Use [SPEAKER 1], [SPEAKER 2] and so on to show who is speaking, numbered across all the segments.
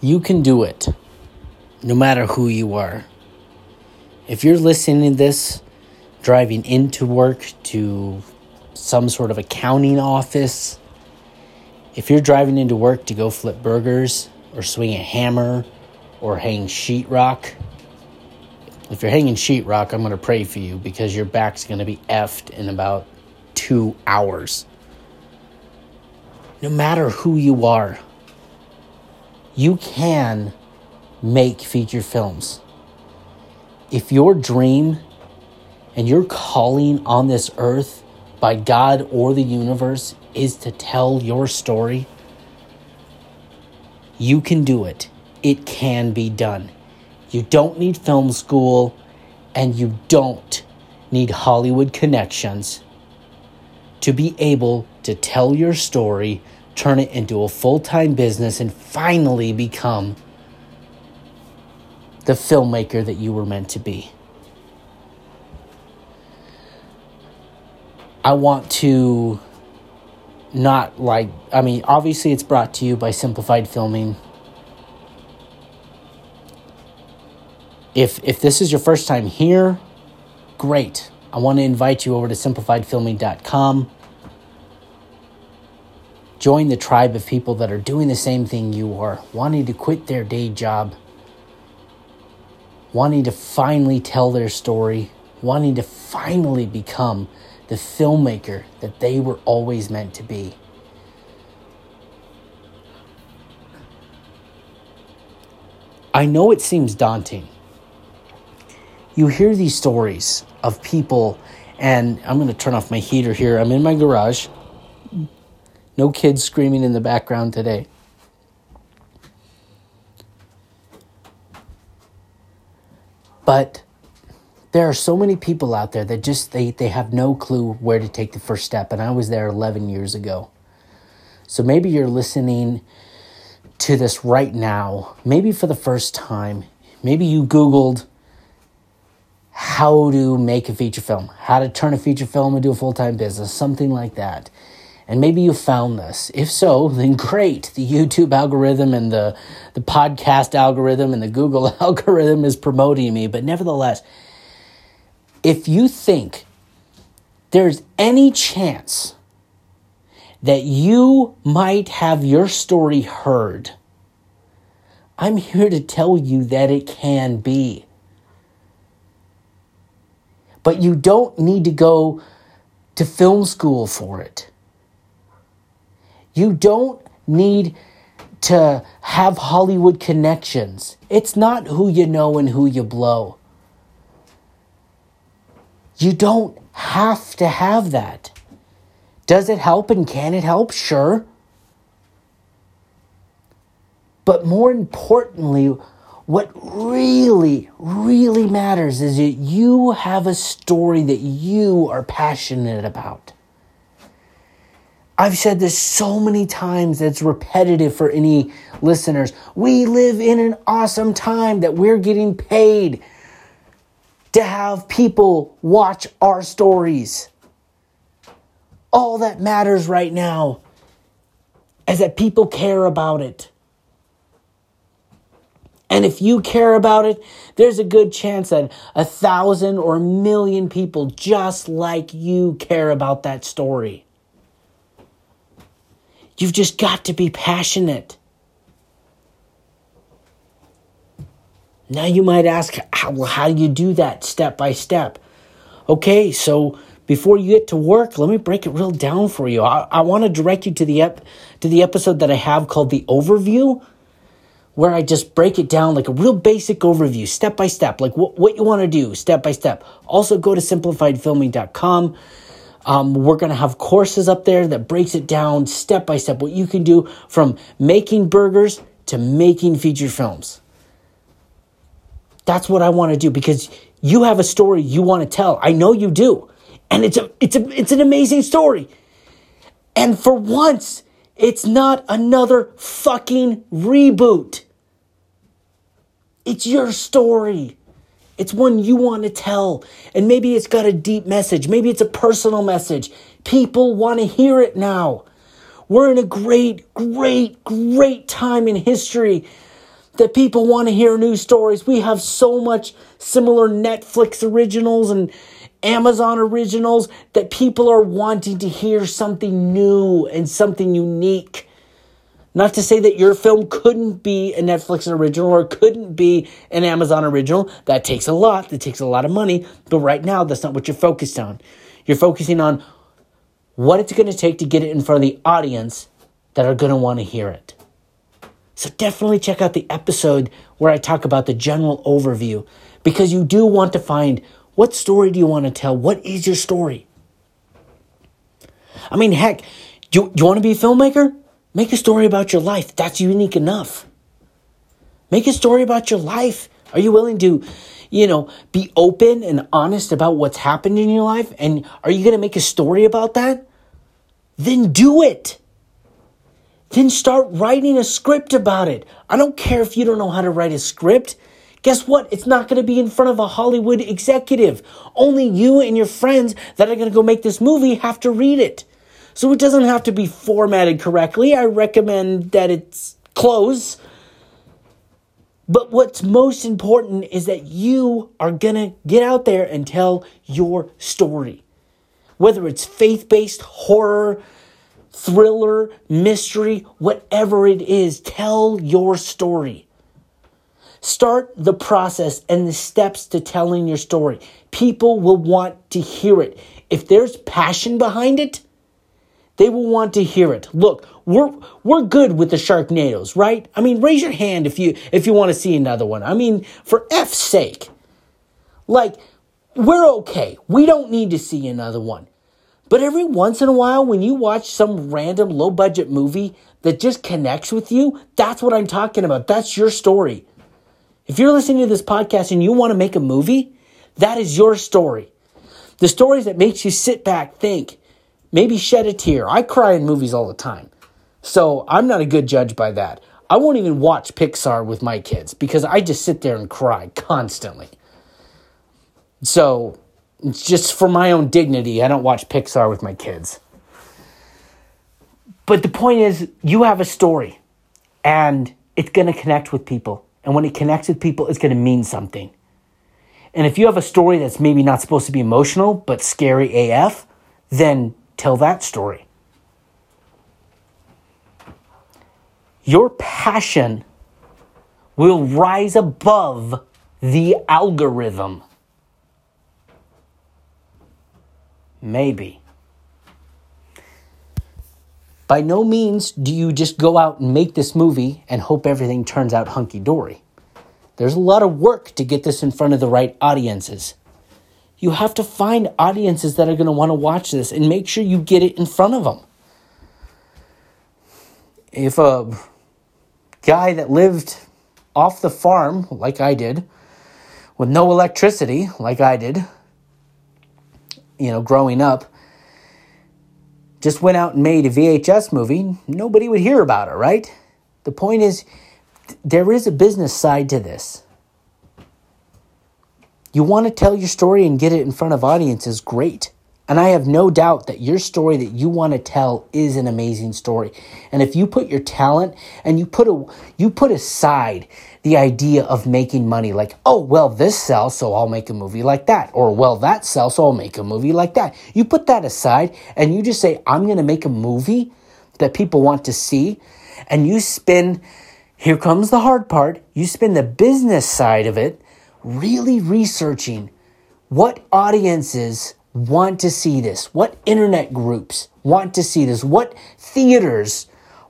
[SPEAKER 1] You can do it no matter who you are. If you're listening to this, driving into work to some sort of accounting office, if you're driving into work to go flip burgers or swing a hammer or hang sheetrock, if you're hanging sheetrock, I'm going to pray for you because your back's going to be effed in about two hours. No matter who you are, you can make feature films. If your dream and your calling on this earth by God or the universe is to tell your story, you can do it. It can be done. You don't need film school and you don't need Hollywood connections to be able to tell your story, turn it into a full time business, and finally become the filmmaker that you were meant to be. I want to not like, I mean, obviously it's brought to you by Simplified Filming. If, if this is your first time here, great. I want to invite you over to simplifiedfilming.com. Join the tribe of people that are doing the same thing you are, wanting to quit their day job, wanting to finally tell their story, wanting to finally become the filmmaker that they were always meant to be. I know it seems daunting you hear these stories of people, and I'm going to turn off my heater here. I'm in my garage. No kids screaming in the background today. But there are so many people out there that just they, they have no clue where to take the first step and i was there 11 years ago so maybe you're listening to this right now maybe for the first time maybe you googled how to make a feature film, how to turn a feature film into a full time business, something like that. And maybe you found this. If so, then great. The YouTube algorithm and the, the podcast algorithm and the Google algorithm is promoting me. But nevertheless, if you think there's any chance that you might have your story heard, I'm here to tell you that it can be. But you don't need to go to film school for it. You don't need to have Hollywood connections. It's not who you know and who you blow. You don't have to have that. Does it help and can it help? Sure. But more importantly, what really, really matters is that you have a story that you are passionate about. I've said this so many times it's repetitive for any listeners. We live in an awesome time that we're getting paid to have people watch our stories. All that matters right now is that people care about it. And if you care about it, there's a good chance that a thousand or a million people just like you care about that story. You've just got to be passionate. Now you might ask, how, well, how do you do that step by step? Okay, so before you get to work, let me break it real down for you. I, I want to direct you to the ep- to the episode that I have called the overview where I just break it down like a real basic overview, step by step, like what, what you want to do, step by step. Also, go to simplifiedfilming.com. Um, we're going to have courses up there that breaks it down step by step, what you can do from making burgers to making feature films. That's what I want to do because you have a story you want to tell. I know you do. And it's a it's a it's an amazing story. And for once, it's not another fucking reboot. It's your story. It's one you want to tell. And maybe it's got a deep message. Maybe it's a personal message. People want to hear it now. We're in a great, great, great time in history that people want to hear new stories. We have so much similar Netflix originals and Amazon originals that people are wanting to hear something new and something unique. Not to say that your film couldn't be a Netflix original or couldn't be an Amazon original. That takes a lot. That takes a lot of money. But right now, that's not what you're focused on. You're focusing on what it's going to take to get it in front of the audience that are going to want to hear it. So definitely check out the episode where I talk about the general overview because you do want to find what story do you want to tell? What is your story? I mean, heck, do you, you want to be a filmmaker? Make a story about your life. That's unique enough. Make a story about your life. Are you willing to, you know, be open and honest about what's happened in your life? And are you going to make a story about that? Then do it. Then start writing a script about it. I don't care if you don't know how to write a script. Guess what? It's not going to be in front of a Hollywood executive. Only you and your friends that are going to go make this movie have to read it. So it doesn't have to be formatted correctly. I recommend that it's close. But what's most important is that you are going to get out there and tell your story. Whether it's faith based, horror, thriller, mystery, whatever it is, tell your story. Start the process and the steps to telling your story. People will want to hear it. If there's passion behind it, they will want to hear it. Look, we're we're good with the Sharknadoes, right? I mean, raise your hand if you if you want to see another one. I mean, for F's sake. Like, we're okay. We don't need to see another one. But every once in a while, when you watch some random low budget movie that just connects with you, that's what I'm talking about. That's your story. If you're listening to this podcast and you want to make a movie, that is your story. The stories that makes you sit back, think, maybe shed a tear. I cry in movies all the time. So I'm not a good judge by that. I won't even watch Pixar with my kids because I just sit there and cry constantly. So, just for my own dignity, I don't watch Pixar with my kids. But the point is, you have a story and it's going to connect with people. And when it connects with people, it's going to mean something. And if you have a story that's maybe not supposed to be emotional, but scary AF, then tell that story. Your passion will rise above the algorithm. Maybe. By no means do you just go out and make this movie and hope everything turns out hunky dory. There's a lot of work to get this in front of the right audiences. You have to find audiences that are going to want to watch this and make sure you get it in front of them. If a guy that lived off the farm, like I did, with no electricity, like I did, you know, growing up, just went out and made a VHS movie, nobody would hear about it, right? The point is, there is a business side to this. You want to tell your story and get it in front of audiences, great. And I have no doubt that your story that you want to tell is an amazing story. And if you put your talent and you put a you put aside the idea of making money like, "Oh, well, this sells, so I'll make a movie like that." Or, "Well, that sells, so I'll make a movie like that." You put that aside and you just say, "I'm going to make a movie that people want to see." And you spin here comes the hard part. You spin the business side of it really researching what audiences want to see this? What internet groups want to see this? What theaters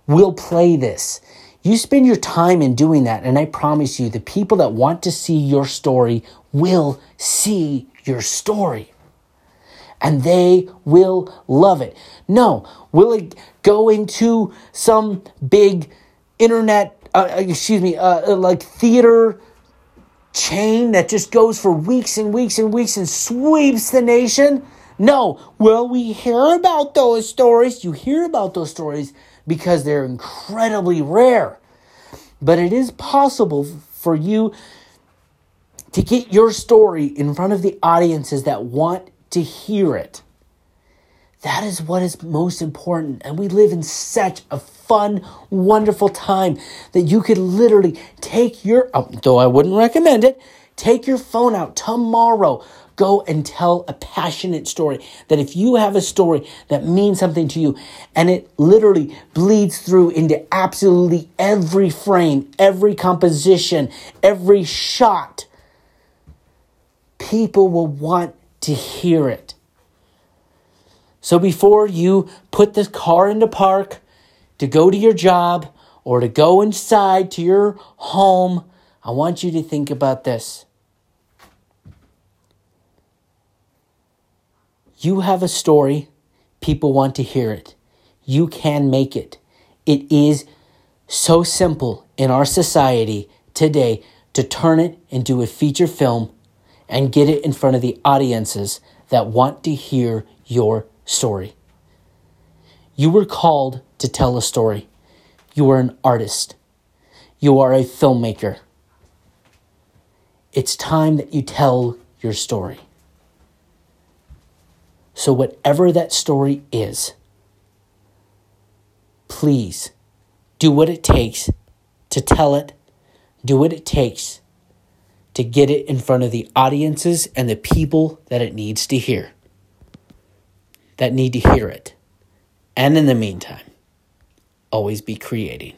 [SPEAKER 1] will play this? You spend your time in doing that, and I promise you, the people that want to see your story will see your story. And they will love it. No, will it go into some big internet, uh, excuse me, uh, like theater chain that just goes for weeks and weeks and weeks and sweeps the nation? No. Well, we hear about those stories. You hear about those stories because they're incredibly rare. But it is possible for you to get your story in front of the audiences that want to hear it. That is what is most important. And we live in such a fun, wonderful time that you could literally take your, oh, though I wouldn't recommend it, take your phone out tomorrow. Go and tell a passionate story. That if you have a story that means something to you and it literally bleeds through into absolutely every frame, every composition, every shot, people will want to hear it. So before you put the car into park to go to your job or to go inside to your home, I want you to think about this. You have a story, people want to hear it. You can make it. It is so simple in our society today to turn it into a feature film and get it in front of the audiences that want to hear your story. You were called to tell a story. You are an artist. You are a filmmaker. It's time that you tell your story. So, whatever that story is, please do what it takes to tell it, do what it takes to get it in front of the audiences and the people that it needs to hear that need to hear it. And in the meantime, always be creating.